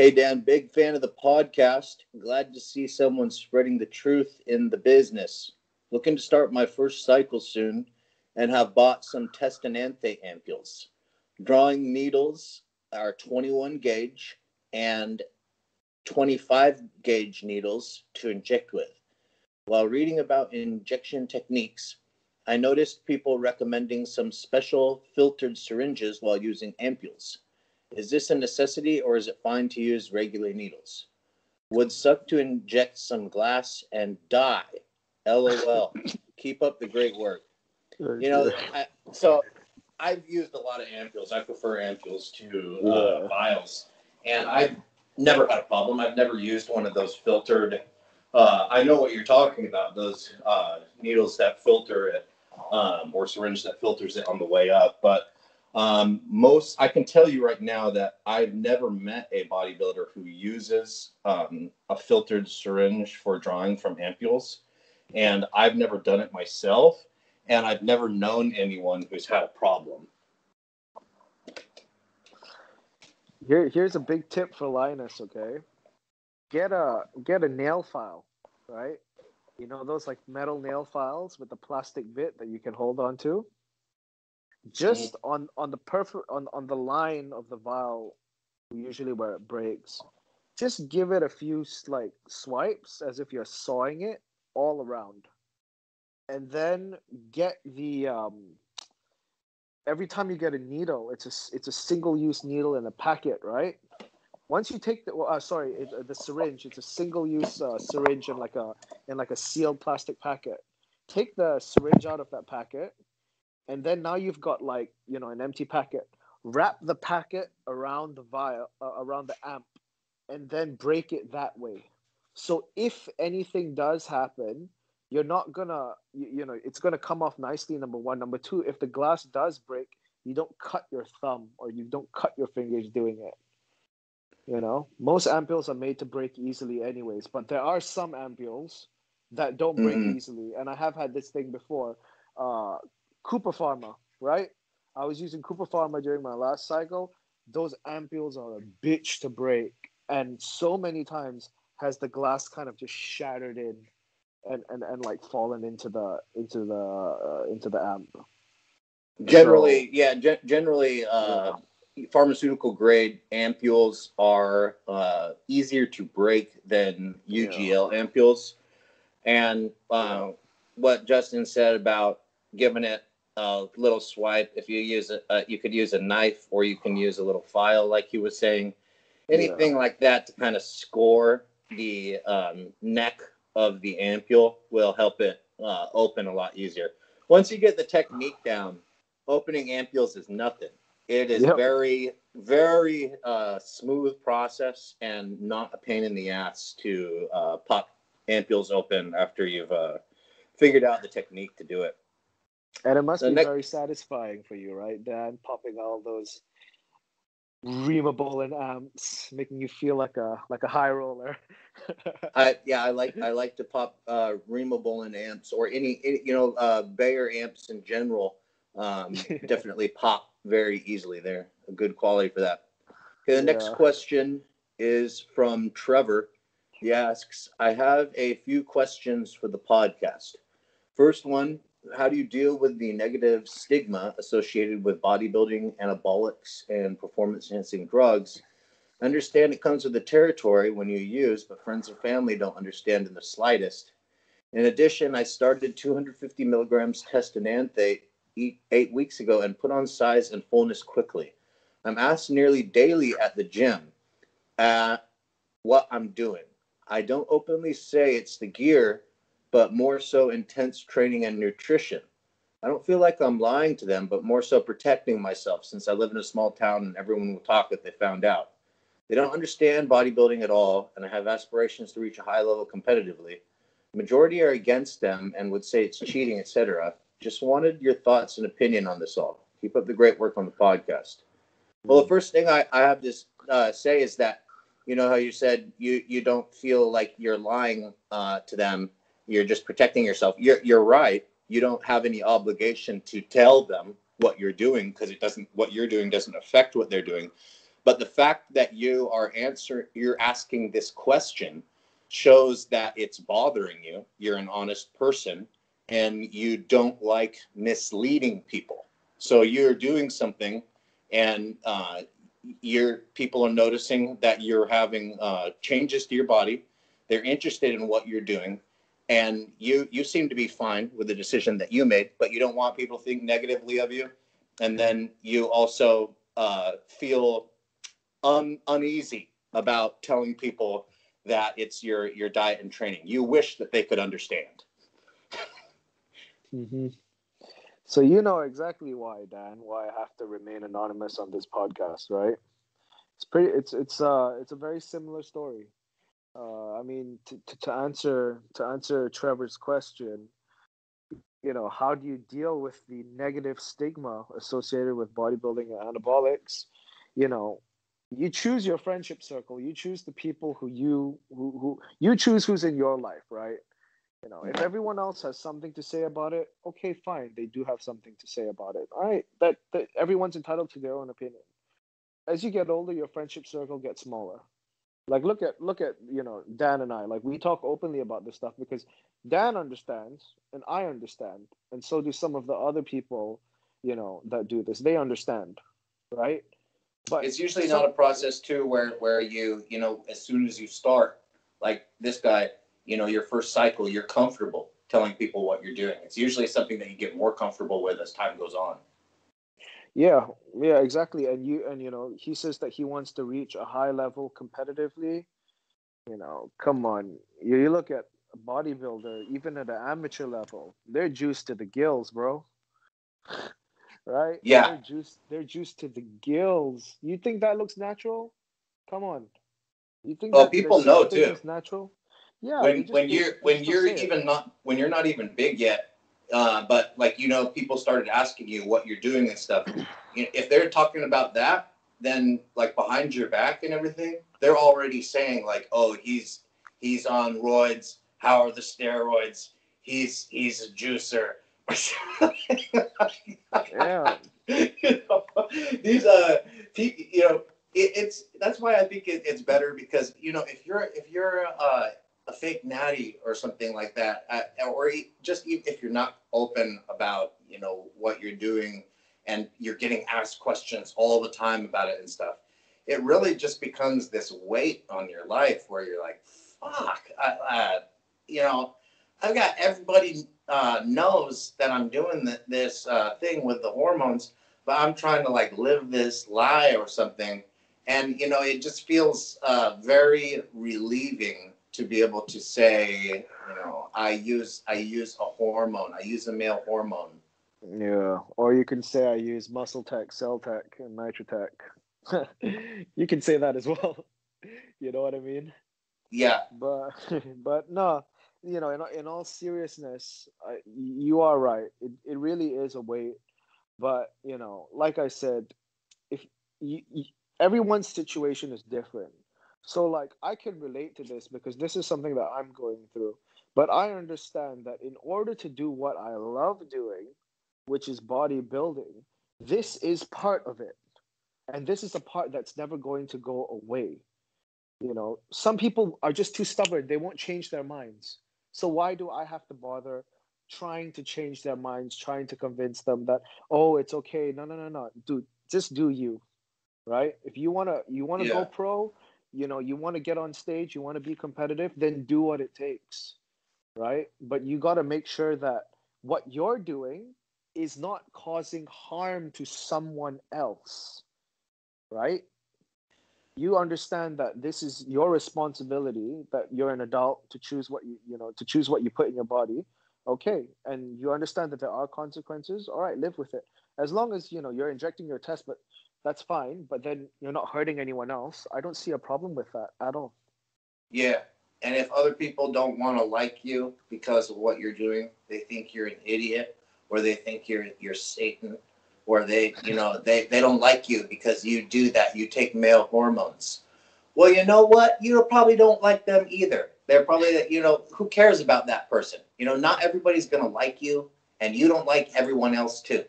Hey Dan, big fan of the podcast. Glad to see someone spreading the truth in the business. Looking to start my first cycle soon, and have bought some Testananthe ampules. Drawing needles are 21 gauge and 25 gauge needles to inject with. While reading about injection techniques, I noticed people recommending some special filtered syringes while using ampules. Is this a necessity or is it fine to use regular needles? Would suck to inject some glass and die. LOL. Keep up the great work. You know, I, so I've used a lot of ampules. I prefer ampules to uh, vials, and I've never had a problem. I've never used one of those filtered. Uh, I know what you're talking about. Those uh, needles that filter it, um, or syringe that filters it on the way up. But um, most, I can tell you right now that I've never met a bodybuilder who uses um, a filtered syringe for drawing from ampules, and I've never done it myself and I've never known anyone who's had a problem. Here, here's a big tip for Linus. Okay, get a get a nail file, right? You know those like metal nail files with the plastic bit that you can hold on to. Just on on the perfect on on the line of the vial, usually where it breaks. Just give it a few like swipes as if you're sawing it all around, and then get the um, every time you get a needle, it's a it's a single use needle in a packet, right? Once you take the well, uh, sorry, it, uh, the syringe, it's a single use uh, syringe in like a in like a sealed plastic packet. Take the syringe out of that packet, and then now you've got like you know an empty packet. Wrap the packet around the vial, uh, around the amp, and then break it that way. So if anything does happen, you're not gonna you, you know it's gonna come off nicely number one number two if the glass does break you don't cut your thumb or you don't cut your fingers doing it you know most ampules are made to break easily anyways but there are some ampules that don't break Mhm. easily and i have had this thing before uh cooper pharma right? I was using cooper pharma during my last cycle. Those ampules are a bitch to break. And so many times has the glass kind of just shattered in and, and, and like fallen into the into the uh, into the amp. Generally, yeah, ge- generally, uh, pharmaceutical grade ampules are uh, easier to break than UGL ampules. And uh, what Justin said about giving it a little swipe, if you use a, uh, you could use a knife or you can use a little file, like he was saying. Anything like that to kind of score the um, neck of the ampule will help it uh, open a lot easier. Once you get the technique down, opening ampules is nothing. It is Yep. very, very uh, smooth process and not a pain in the ass to uh, pop ampules open after you've uh, figured out the technique to do it. And it must The be next- very satisfying for you, right, Dan? Popping all those Primobolan amps, making you feel like a like a high roller. I yeah, I like I like to pop uh, Primobolan amps or any, any you know uh, Bayer amps in general. Um, definitely pop very easily there. A good quality for that. Okay, the next Yeah. question is from Trevor. He asks, "I have a few questions for the podcast. First one: How do you deal with the negative stigma associated with bodybuilding, anabolics, and performance-enhancing drugs?" I understand it comes with the territory when you use, but friends and family don't understand in the slightest. In addition, I started 250 milligrams test enanthate, eight weeks ago and put on size and fullness quickly. I'm asked nearly daily at the gym uh, what I'm doing. I don't openly say it's the gear, but more so intense training and nutrition. I don't feel like I'm lying to them, but more so protecting myself since I live in a small town and everyone will talk if they found out. They don't understand bodybuilding at all, and I have aspirations to reach a high level competitively. Majority are against them and would say it's cheating, etc. Just wanted your thoughts and opinion on this all. Keep up the great work on the podcast. Well, the first thing I, I have to uh, say is that you know how you said you you don't feel like you're lying uh, to them. You're just protecting yourself. You're you're right. You don't have any obligation to tell them what you're doing because it doesn't what you're doing doesn't affect what they're doing. But the fact that you are answer you're asking this question shows that it's bothering you. You're an honest person and you don't like misleading people. So you're doing something and uh, your people are noticing that you're having uh, changes to your body. They're interested in what you're doing, and you you seem to be fine with the decision that you made, but you don't want people to think negatively of you, and then you also uh, feel un, uneasy about telling people that it's your your diet and training. You wish that they could understand. Mm-hmm. So you know exactly why, Dan, why I have to remain anonymous on this podcast, right? It's pretty. It's it's uh it's a very similar story. Uh, I mean, to, to, to answer to answer Trevor's question, you know, how do you deal with the negative stigma associated with bodybuilding and anabolics? You know, you choose your friendship circle. You choose the people who you who, who you choose who's in your life, right? You know, if everyone else has something to say about it, okay, fine. They do have something to say about it. All right, that, that everyone's entitled to their own opinion. As you get older, your friendship circle gets smaller. Like look at look at you know Dan and I. Like we talk openly about this stuff because Dan understands and I understand, and so do some of the other people, you know, that do this. They understand, right? But it's usually so, not a process too where where you you know as soon as you start, like this guy, you know your first cycle you're comfortable telling people what you're doing it's usually something that you get more comfortable with as time goes on yeah yeah exactly and you and you know he says that he wants to reach a high level competitively. You know come on you, you look at a bodybuilder even at an amateur level they're juiced to the gills bro. Right? Yeah. They're juiced they're juiced to the gills. You think that looks natural? Come on. You think well people know too. natural? Yeah. When when you're when you're even not when you're not even big yet, uh, but like you know, people started asking you what you're doing and stuff. If they're talking about that, then like behind your back and everything, they're already saying like, oh, he's he's on roids. How are the steroids? He's he's a juicer. yeah. you know, these uh, you know, it, it's that's why I think it, it's better because you know if you're if you're uh a fake natty or something like that, uh, or just if you're not open about you know what you're doing and you're getting asked questions all the time about it and stuff, it really just becomes this weight on your life where you're like, fuck, uh, you know, I've got everybody uh, knows that I'm doing the, this uh, thing with the hormones, but I'm trying to like live this lie or something. And, you know, it just feels uh, very relieving to be able to say, you know, I use I use a hormone, I use a male hormone. Yeah, or you can say I use Muscle Tech, Cell Tech, and Nitro-Tech. you can say that as well. you know what I mean? Yeah. But but no, you know, in in all seriousness, I, you are right. It it really is a weight. But you know, like I said, if you, you everyone's situation is different so like I can relate to this because this is something that I'm going through. But I understand that in order to do what I love doing, which is bodybuilding, this is part of it. And this is a part that's never going to go away. You know, some people are just too stubborn. They won't change their minds. So why do I have to bother trying to change their minds, trying to convince them that, oh, it's okay. No, no, no, no. Dude, just do you. Right? If you wanna you wanna yeah. go pro, you know you want to get on stage you want to be competitive then do what it takes right? But you got to make sure that what you're doing is not causing harm to someone else right? You understand that this is your responsibility that you're an adult to choose what you you know to choose what you put in your body. Okay, and you understand that there are consequences, all right, live with it. As long as you know you're injecting your test, but that's fine. But then you're not hurting anyone else. I don't see a problem with that at all. Yeah. And if other people don't want to like you because of what you're doing, they think you're an idiot or they think you're you're Satan or they, you know, they, they don't like you because you do that. You take male hormones. Well, you know what? You probably don't like them either. They're probably, you know, who cares about that person? You know, not everybody's going to like you and you don't like everyone else too.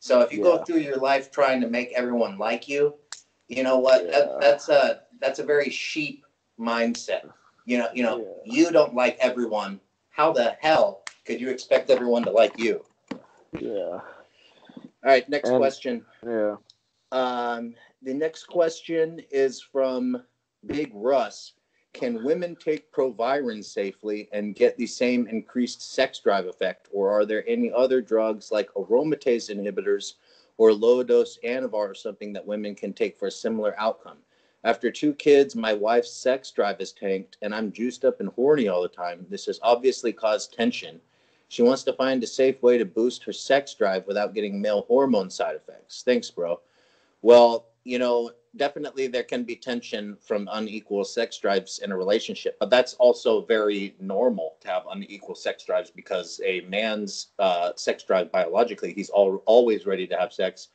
So if you Yeah. go through your life trying to make everyone like you, you know what? Yeah. That, that's a that's a very sheep mindset. You know, you know, Yeah. you don't like everyone. How the hell could you expect everyone to like you? Yeah, All right, next And- question. yeah. Um, the next question is from Big Russ. Can women take Proviron safely and get the same increased sex drive effect, or are there any other drugs like aromatase inhibitors or low dose Anavar or something that women can take for a similar outcome? After two kids, my wife's sex drive is tanked, and I'm juiced up and horny all the time. This has obviously caused tension. She wants to find a safe way to boost her sex drive without getting male hormone side effects. Thanks, bro. Well, you know, definitely there can be tension from unequal sex drives in a relationship, but that's also very normal to have unequal sex drives because a man's uh, sex drive biologically, he's all, always ready to have sex,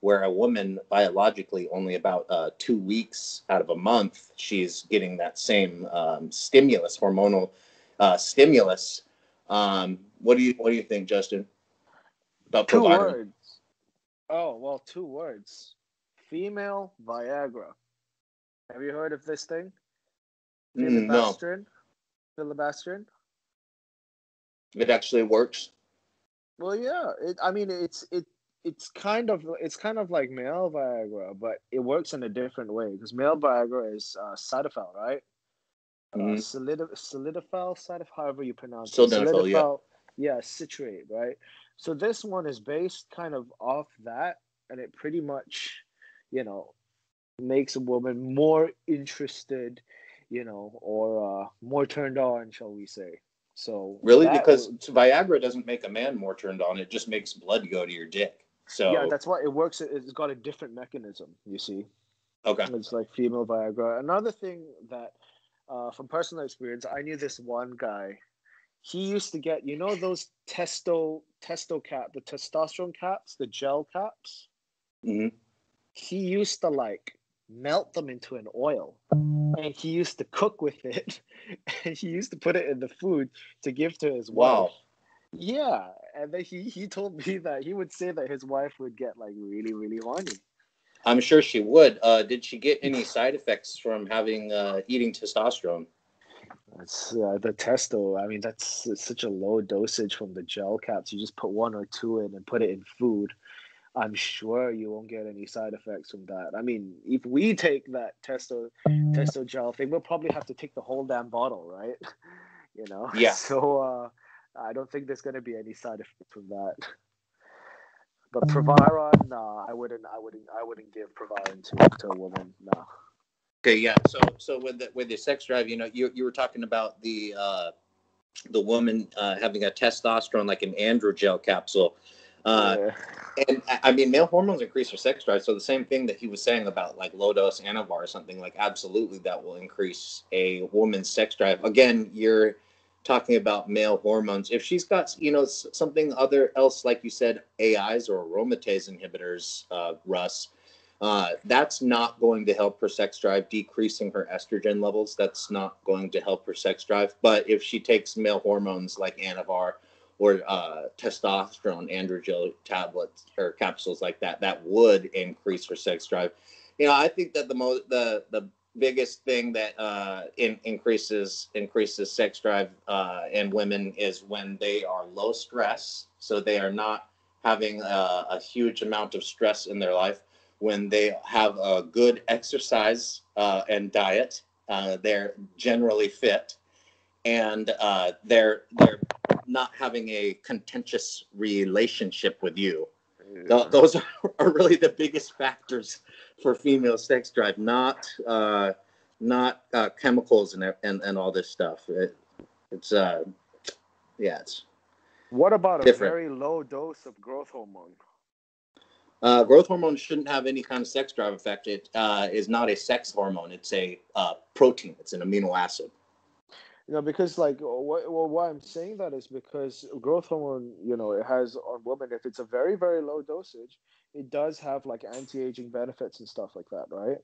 where a woman biologically only about uh, two weeks out of a month, she's getting that same um, stimulus, hormonal uh, stimulus. Um, what do you what do you think, Justin? About Two Proviron? words. Oh well, two words. Female Viagra. Have you heard of this thing? Mm, no, Flibanserin. Flibanserin. it actually works. Well, yeah. It, I mean, it's it it's kind of it's kind of like male Viagra, but it works in a different way because male Viagra is uh, Cytofel, right? Uh, Mhm. solidi- solidifel, cytofel, however you pronounce it. Sildenafil, yeah. Yeah, citrate, right? So this one is based kind of off that, and it pretty much, you know, makes a woman more interested, you know, or uh, more turned on, shall we say? So Really? Because Viagra doesn't make a man more turned on. It just makes blood go to your dick. So yeah, that's why it works. it- It's got a different mechanism. You see, okay. it's like female Viagra. Another thing that, uh, from personal experience, I knew this one guy. He used to get, you know, those testo testo cap, the testosterone caps, the gel caps. hmm He used to like melt them into an oil, and he used to cook with it, and he used to put it in the food to give to his Wow. wife. Yeah, and then he he told me that he would say that his wife would get like really really horny. I'm sure she would. Uh, did she get any side effects from having uh, eating testosterone? That's uh, the testo. I mean, that's such a low dosage from the gel caps. You just put one or two in and put it in food. I'm sure you won't get any side effects from that. I mean, if we take that testo testo gel thing, we'll probably have to take the whole damn bottle, right? You know. Yeah. So uh, I don't think there's gonna be any side effects from that. But Proviron, nah, I wouldn't. I wouldn't. I wouldn't give Proviron to to a woman. No. Okay, yeah. So so with the with the sex drive, you know, you you were talking about the uh, the woman uh, having a testosterone like an androgel capsule. Uh, Yeah. And I- mean, male hormones increase your sex drive. So the same thing that he was saying about like low dose Anavar or something like absolutely that will increase a woman's sex drive. Again, you're talking about male hormones. If she's got you know something other else like you said, AIs or aromatase inhibitors, uh, Russ. Uh, that's not going to help her sex drive, decreasing her estrogen levels. That's not going to help her sex drive. But if she takes male hormones like Anavar, or uh, testosterone androgel tablets or capsules like that that would increase her sex drive. You know i think that the most the the biggest thing that uh, in, increases increases sex drive uh, in women is when they are low stress so they are not having a, a huge amount of stress in their life. When they have a good exercise uh, and diet uh, they're generally fit and uh, they're they're not having a contentious relationship with you. Th- those are, are really the biggest factors for female sex drive, not uh, not uh, chemicals and, and and all this stuff. It, it's uh, yeah, it's What about a very low dose of growth hormone? Uh, growth hormone shouldn't have any kind of sex drive effect. It uh, is not a sex hormone. It's a uh, protein. It's an amino acid. You know, because like what, well, why I'm saying that is because growth hormone, you know, it has on women if it's a very very low dosage, it does have like anti-aging benefits and stuff like that, right?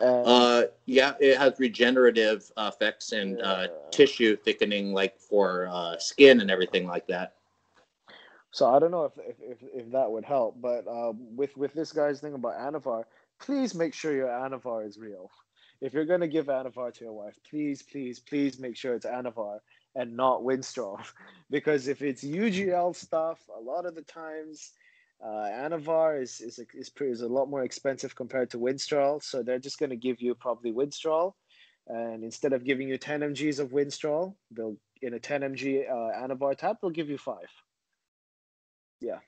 And Uh, yeah, it has regenerative effects and uh, tissue thickening, like for uh, skin and everything like that. so I don't know if if, if, if that would help, but um, with with this guy's thing about Anavar, please make sure your Anavar is real. If you're gonna give Anavar to your wife, please, please, please make sure it's Anavar and not Winstrol, because if it's UGL stuff, a lot of the times, uh, Anavar is is a, is, pretty, is a lot more expensive compared to Winstrol, so they're just gonna give you probably Winstrol, and instead of giving you 10 mg's of Winstrol, they'll in a 10 mg uh, Anavar tab, they'll give you five. Yeah.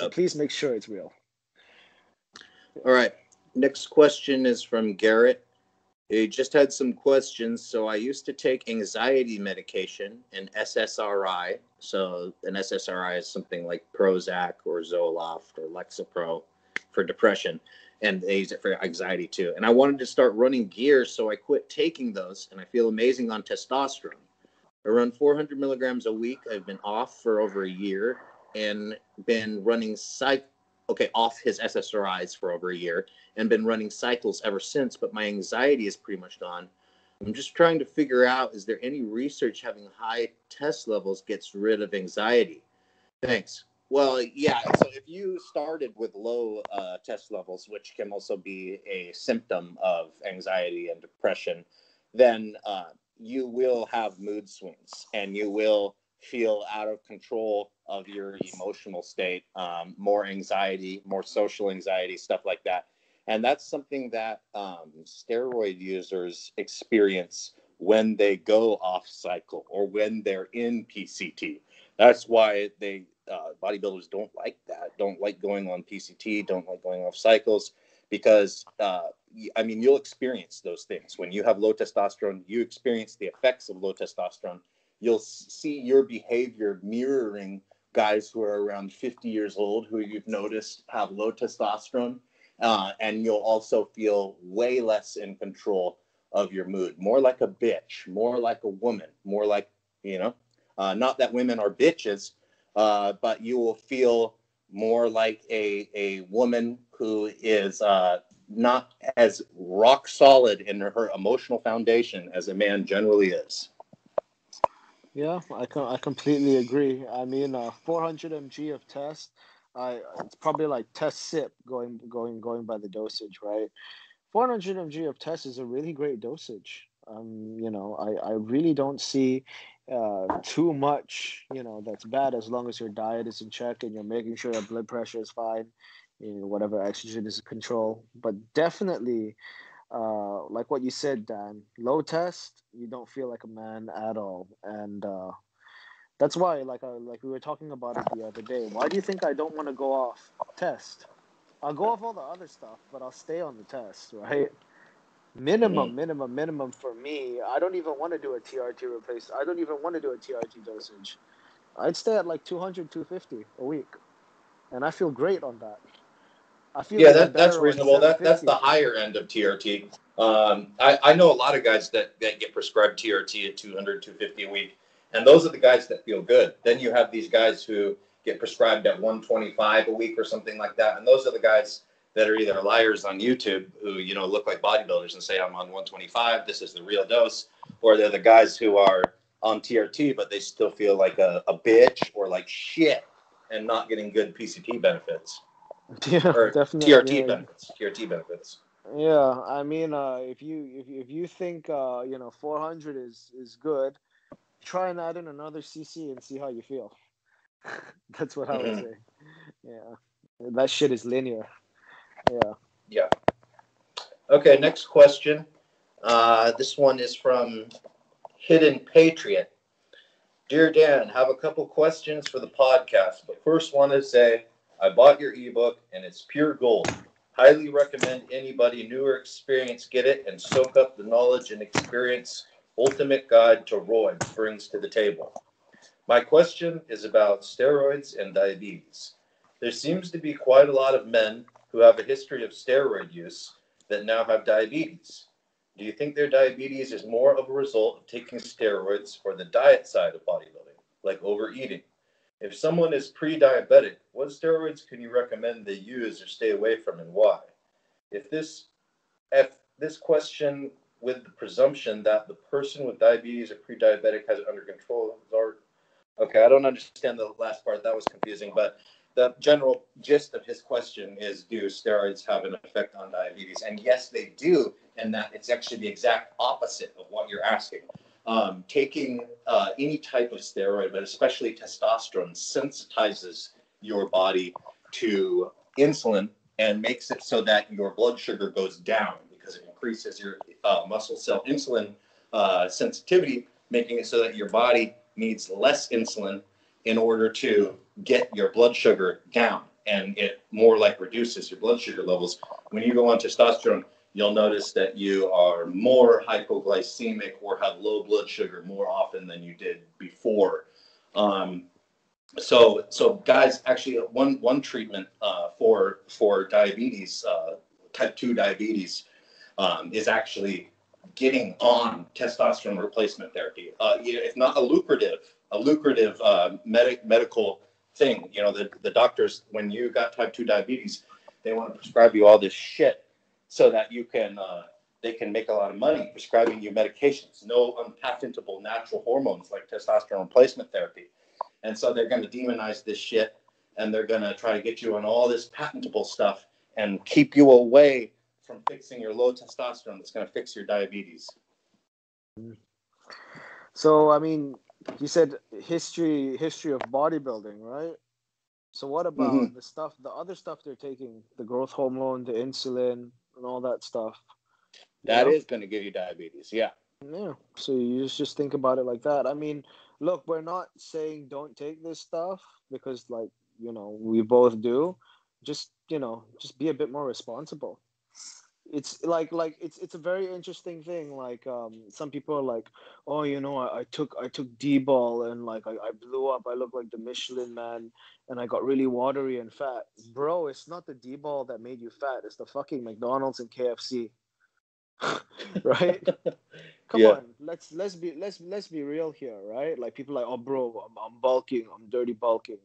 So please make sure it's real. All right. Next question is from Garrett. He just had some questions. So I used to take anxiety medication and SSRI. So an SSRI is something like Prozac or Zoloft or Lexapro for depression, and they use it for anxiety too. And I wanted to start running gear, so I quit taking those, and I feel amazing on testosterone. I run 400 milligrams a week. I've been off for over a year and been running psych okay off his SSRIs for over a year and been running cycles ever since but my anxiety is pretty much gone. I'm just trying to figure out is there any research having high test levels gets rid of anxiety? Thanks. Well yeah so if you started with low uh, test levels which can also be a symptom of anxiety and depression then uh, you will have mood swings and you will feel out of control of your emotional state, um, more anxiety, more social anxiety, stuff like that. And that's something that um, steroid users experience when they go off cycle or when they're in PCT. That's why they uh, bodybuilders don't like that, don't like going on PCT, don't like going off cycles, because uh, I mean, you'll experience those things when you have low testosterone. You experience the effects of low testosterone you'll see your behavior mirroring guys who are around 50 years old who you've noticed have low testosterone uh, and you'll also feel way less in control of your mood. More like a bitch more like a woman more like you know uh, not that women are bitches uh, but you will feel more like a, a woman who is uh, not as rock solid in her emotional foundation as a man generally is Yeah, I com- I completely agree. I mean, uh, 400 mg of test, I it's probably like test cyp going going going by the dosage, right? 400 mg of test is a really great dosage. Um, you know, I I really don't see uh too much, you know, that's bad as long as your diet is in check and you're making sure your blood pressure is fine, you know, whatever estrogen is in control. But definitely uh, like what you said, Dan, low test, you don't feel like a man at all, and uh, that's why, like, uh, like we were talking about it the other day. Why do you think I don't want to go off test? I'll go off all the other stuff, but I'll stay on the test, right? Minimum, minimum, minimum for me. I don't even want to do a TRT replace. I don't even want to do a TRT dosage. I'd stay at like 200, 250 a week, and I feel great on that. I feel yeah, that, that's reasonable. That that's the higher end of TRT. Um, I, I know a lot of guys that, that get prescribed TRT at 200, 250 a week, and those are the guys that feel good. Then you have these guys who get prescribed at 125 a week or something like that, and those are the guys that are either liars on YouTube who you know look like bodybuilders and say I'm on 125, this is the real dose, or they're the guys who are on TRT but they still feel like a, a bitch or like shit and not getting good PCT benefits Yeah, or definitely. TRT yeah. benefits. TRT benefits. Yeah, I mean, uh, if you if if you think uh, you know 400 is is good, try and add in another CC and see how you feel. That's what I would Mhm. say. Yeah, that shit is linear. Yeah. Yeah. Okay, next question. Uh, this one is from Hidden Patriot. Dear Dan, have a couple questions for the podcast, but first want to say I bought your ebook and it's pure gold. Highly recommend anybody new or experienced get it and soak up the knowledge and experience Ultimate Guide to Roids brings to the table. My question is about steroids and diabetes. There seems to be quite a lot of men who have a history of steroid use that now have diabetes. Do you think their diabetes is more of a result of taking steroids or the diet side of bodybuilding, like overeating? If someone is pre diabetic, what steroids can you recommend they use or stay away from and why? If this if this question with the presumption that the person with diabetes or pre-diabetic has it under control. Okay, I don't understand the last part. That was confusing, but the general gist of his question is do steroids have an effect on diabetes? And yes, they do, and that it's actually the exact opposite of what you're asking. Um, taking uh, any type of steroid, but especially testosterone, sensitizes your body to insulin and makes it so that your blood sugar goes down because it increases your uh, muscle cell insulin uh, sensitivity, making it so that your body needs less insulin in order to get your blood sugar down and it more like reduces your blood sugar levels. When you go on testosterone, you'll notice that you are more hypoglycemic or have low blood sugar more often than you did before. Um, so, so guys, actually, one one treatment uh, for for diabetes, uh, type two diabetes, um, is actually getting on testosterone replacement therapy. Uh, it's not a lucrative a lucrative uh, med- medical thing. You know, the, the doctors, when you got type 2 diabetes, they want to prescribe you all this shit so that you can, uh, they can make a lot of money prescribing you medications, no unpatentable natural hormones like testosterone replacement therapy. And so they're going to demonize this shit and they're going to try to get you on all this patentable stuff and keep you away from fixing your low testosterone that's going to fix your diabetes. So, I mean, you said history history of bodybuilding, right? So what about mm-hmm. the stuff, the other stuff they're taking, the growth hormone, the insulin, and all that stuff? That know? is going to give you diabetes. Yeah. Yeah. So you just just think about it like that. I mean, look, we're not saying don't take this stuff because, like, you know, we both do. Just you know, just be a bit more responsible it's like like it's it's a very interesting thing like um some people are like oh you know i, I took i took d-ball and like I, I blew up. I look like the michelin man and i got really watery and fat. Bro it's not the d-ball that made you fat. It's the fucking mcdonald's and kfc right? Come yeah. on. Let's let's be let's let's be real here right? Like people like oh bro i'm, I'm bulking. I'm dirty bulking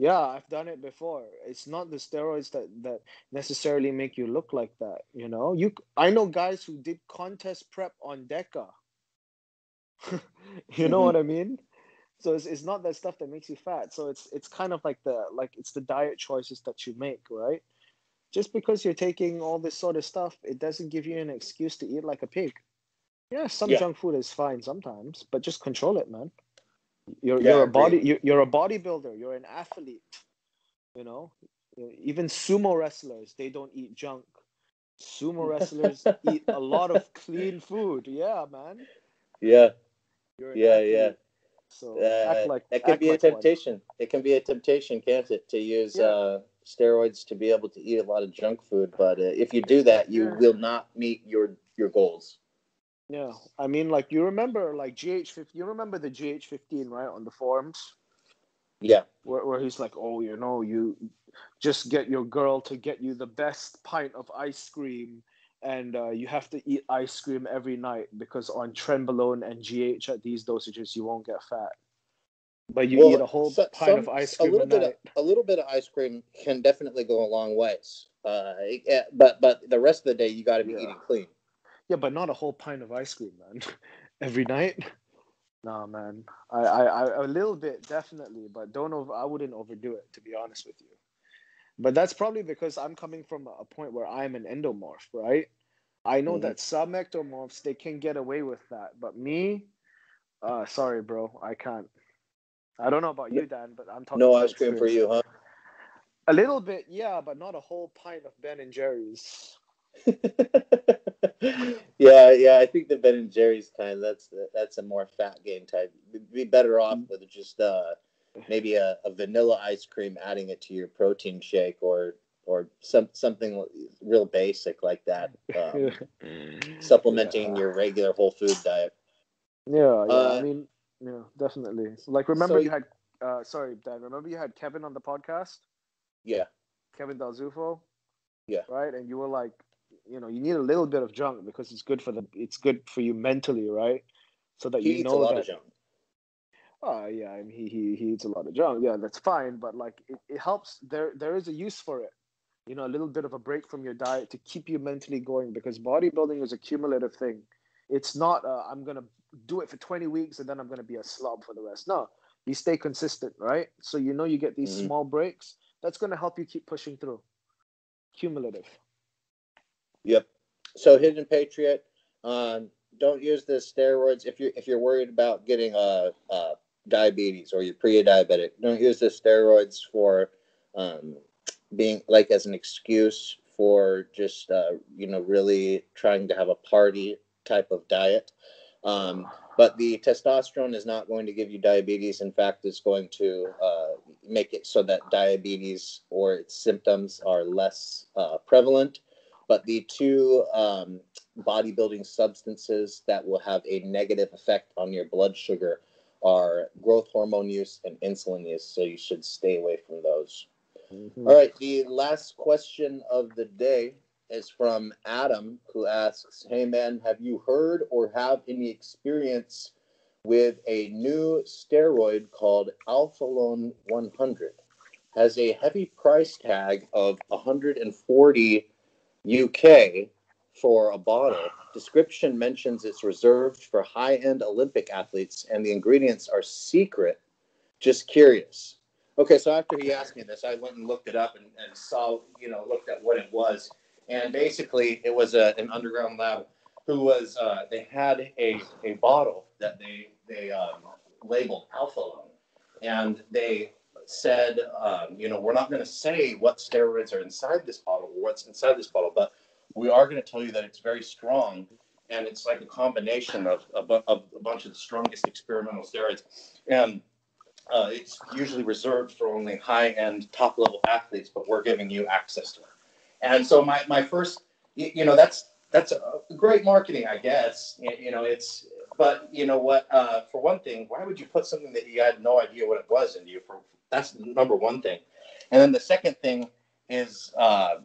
yeah, I've done it before. It's not the steroids that that necessarily make you look like that. You know, you I know guys who did contest prep on Deca. you know mm-hmm. what I mean? So it's, it's not that stuff that makes you fat. So it's it's kind of like the like it's the diet choices that you make, right? Just because you're taking all this sort of stuff, it doesn't give you an excuse to eat like a pig. Yeah, some yeah. junk food is fine sometimes, but just control it, man. You're yeah, you're a body you're, you're a bodybuilder. You're an athlete. You know, even sumo wrestlers they don't eat junk. Sumo wrestlers eat a lot of clean food. Yeah, man. Yeah. yeah, athlete. yeah. So uh, like, it can be like a temptation. One. It can be a temptation, can't it, to use yeah. uh, steroids to be able to eat a lot of junk food. But uh, if you do that, you yeah. will not meet your your goals. Yeah, I mean, like you remember, like GH15. You remember the GH15, right, on the forums? Yeah. Where, where he's like, oh, you know, you just get your girl to get you the best pint of ice cream, and uh, you have to eat ice cream every night because on trenbolone and GH at these dosages, you won't get fat. But you well, eat a whole so, pint some, of ice cream a little bit Of, a little bit of ice cream can definitely go a long ways. Uh, but but the rest of the day, you got to be yeah. eating clean. Yeah, but not a whole pint of ice cream, man. Every night. Nah, man. I, I, I, a little bit definitely, but don't over. I wouldn't overdo it, to be honest with you. But that's probably because I'm coming from a point where I'm an endomorph, right? I know mm-hmm. that some ectomorphs they can get away with that, but me, uh, sorry, bro, I can't. I don't know about you, Dan, but I'm talking. No ice cream for you, huh? A little bit, yeah, but not a whole pint of Ben and Jerry's. yeah, yeah. I think the Ben and Jerry's kind. That's that's a more fat gain type. You'd be better off with just uh, maybe a, a, vanilla ice cream, adding it to your protein shake, or or some something real basic like that. Um, supplementing yeah. your regular whole food diet. Yeah, yeah. Uh, I mean, yeah. definitely. Like, remember So- you had, uh, sorry, Dan. Remember you had Kevin on the podcast, Yeah. Kevin Dalzufo. Yeah. Right, and you were like, you know, you need a little bit of junk because it's good for the, it's good for you mentally, right? So that He you eats know a lot that. of junk. Oh yeah, I mean, he he he eats a lot of junk. Yeah, that's fine, but like it, it helps. There there is a use for it. You know, a little bit of a break from your diet to keep you mentally going because bodybuilding is a cumulative thing. It's not uh, I'm gonna do it for 20 weeks and then I'm gonna be a slob for the rest. No, you stay consistent, right? So you know you get these Mhm. small breaks. That's gonna help you keep pushing through. Cumulative. Yep. So Hidden Patriot, um, don't use the steroids if you're if you're worried about getting uh, uh diabetes or you're pre-diabetic. Don't use the steroids for um, being like as an excuse for just uh, you know really trying to have a party type of diet. Um, but the testosterone is not going to give you diabetes. In fact, it's going to uh, make it so that diabetes or its symptoms are less uh, prevalent but the two um, bodybuilding substances that will have a negative effect on your blood sugar are growth hormone use and insulin use. So you should stay away from those. All right. The last question of the day is from Adam, who asks Hey, man, have you heard or have any experience with a new steroid called Alphalone 100? Has a heavy price tag of 140 UK for a bottle. Description mentions it's reserved for high end Olympic athletes and the ingredients are secret. Just curious. Okay, so after he asked me this, I went and looked it up and, and saw, you know, looked at what it was. And basically, it was a, an underground lab who was, uh, they had a, a bottle that they, they um, labeled Alphalone. And they said, um, you know, we're not going to say what steroids are inside this bottle or what's inside this bottle, but we are going to tell you that it's very strong and it's like a combination of, of a bunch of the strongest experimental steroids. And uh, it's usually reserved for only high end, top level athletes, but we're giving you access to it. And so, my, my first, you, know, that's that's a great marketing, I guess. You know, it's, but you know what? Uh, for one thing, why would you put something that you had no idea what it was into you? For that's number one thing. And then the second thing is, uh,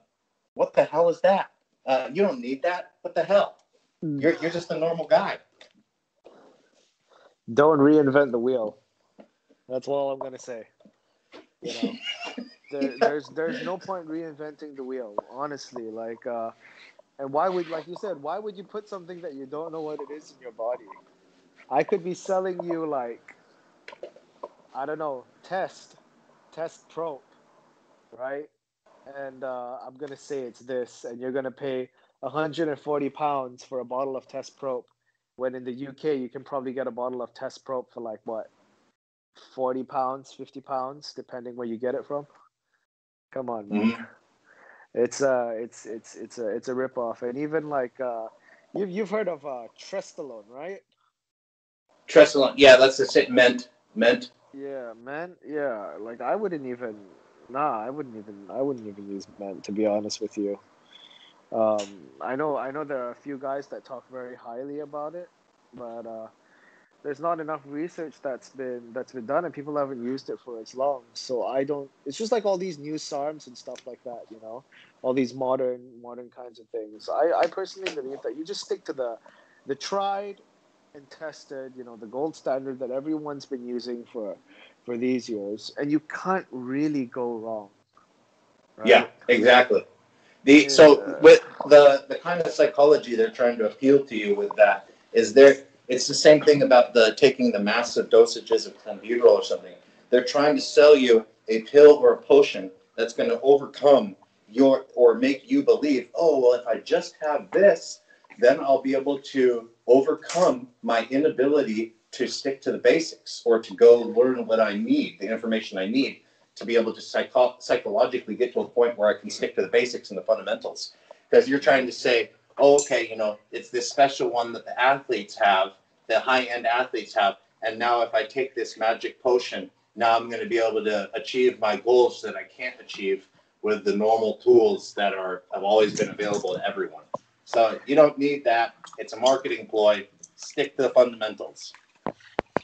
what the hell is that? Uh, you don't need that. What the hell? You're you're just a normal guy. Don't reinvent the wheel. That's all I'm gonna say. You know, there, there's there's no point reinventing the wheel. Honestly, like, uh, and why would, like you said, why would you put something that you don't know what it is in your body? I could be selling you like, I don't know, test, test prop, right? And uh, I'm gonna say it's this, and you're gonna pay 140 pounds for a bottle of test prop when in the UK you can probably get a bottle of test prop for like what 40 pounds 50 pounds depending where you get it from come on man it's uh it's it's it's a it's a rip off and even like uh you've you've heard of uh Trestolone right? Tressalon, yeah, that's the same. MENT, MENT. yeah man yeah. Like I wouldn't even nah I wouldn't even I wouldn't even use MENT to be honest with you. Um I know I know there are a few guys that talk very highly about it but uh there's not enough research that's been that's been done and people haven't used it for as long so i don't it's just like all these new sarms and stuff like that you know all these modern modern kinds of things i i personally believe that you just stick to the the tried and tested you know the gold standard that everyone's been using for for these years and you can't really go wrong right? Yeah, exactly. The so with the the kind of psychology they're trying to appeal to you with that is there. It's the same thing about the taking the massive dosages of clenbuterol or something. They're trying to sell you a pill or a potion that's going to overcome your or make you believe, oh well, if I just have this, then I'll be able to overcome my inability to stick to the basics or to go learn what I need, the information I need to be able to psycho- psychologically get to a point where I can stick to the basics and the fundamentals. Because you're trying to say, oh, okay, you know, it's this special one that the athletes have, the high end athletes have. And now if I take this magic potion, now I'm going to be able to achieve my goals that I can't achieve with the normal tools that are have always been available to everyone. So you don't need that. It's a marketing ploy. Stick to the fundamentals.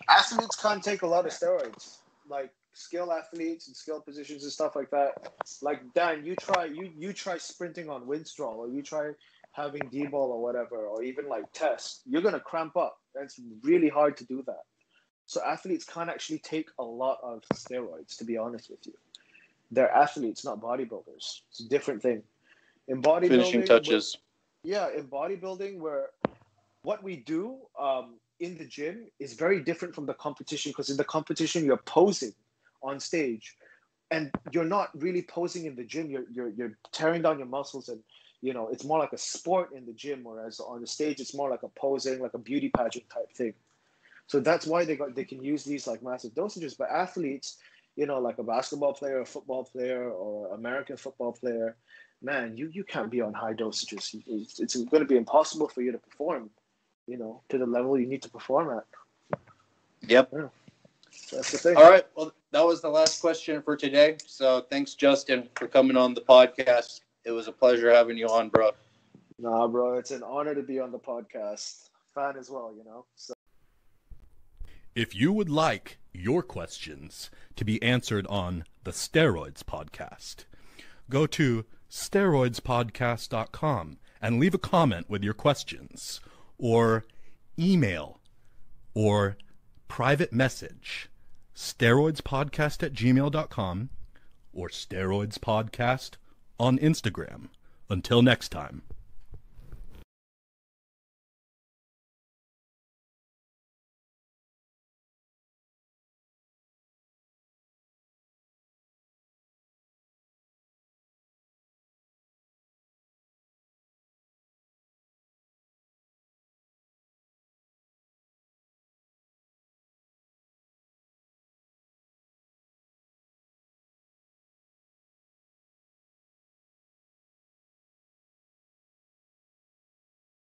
athletes can't take a lot of steroids. Like skill athletes and skill positions and stuff like that. Like Dan, you try you you try sprinting on Winstrol or you try having D ball or whatever, or even like test, you're gonna cramp up. It's really hard to do that. So athletes can't actually take a lot of steroids, to be honest with you. They're athletes, not bodybuilders. It's a different thing. In bodybuilding, Finishing touches. yeah, in bodybuilding, where what we do um, in the gym is very different from the competition because in the competition you're posing on stage, and you're not really posing in the gym. You're you're you're tearing down your muscles, and you know it's more like a sport in the gym, whereas on the stage it's more like a posing, like a beauty pageant type thing. So that's why they got they can use these like massive dosages. But athletes, you know, like a basketball player, a football player, or American football player, man, you you can't be on high dosages. It's, it's going to be impossible for you to perform, you know, to the level you need to perform at. Yep. That's the thing. All right. Well, that was the last question for today. So thanks, Justin, for coming on the podcast. It was a pleasure having you on, bro. Nah, bro, it's an honor to be on the podcast. Fan as well, you know. So. If you would like your questions to be answered on the Steroids Podcast, go to steroidspodcast.com and leave a comment with your questions, or email or private message steroidspodcast at gmail.com or steroidspodcast on Instagram. Until next time.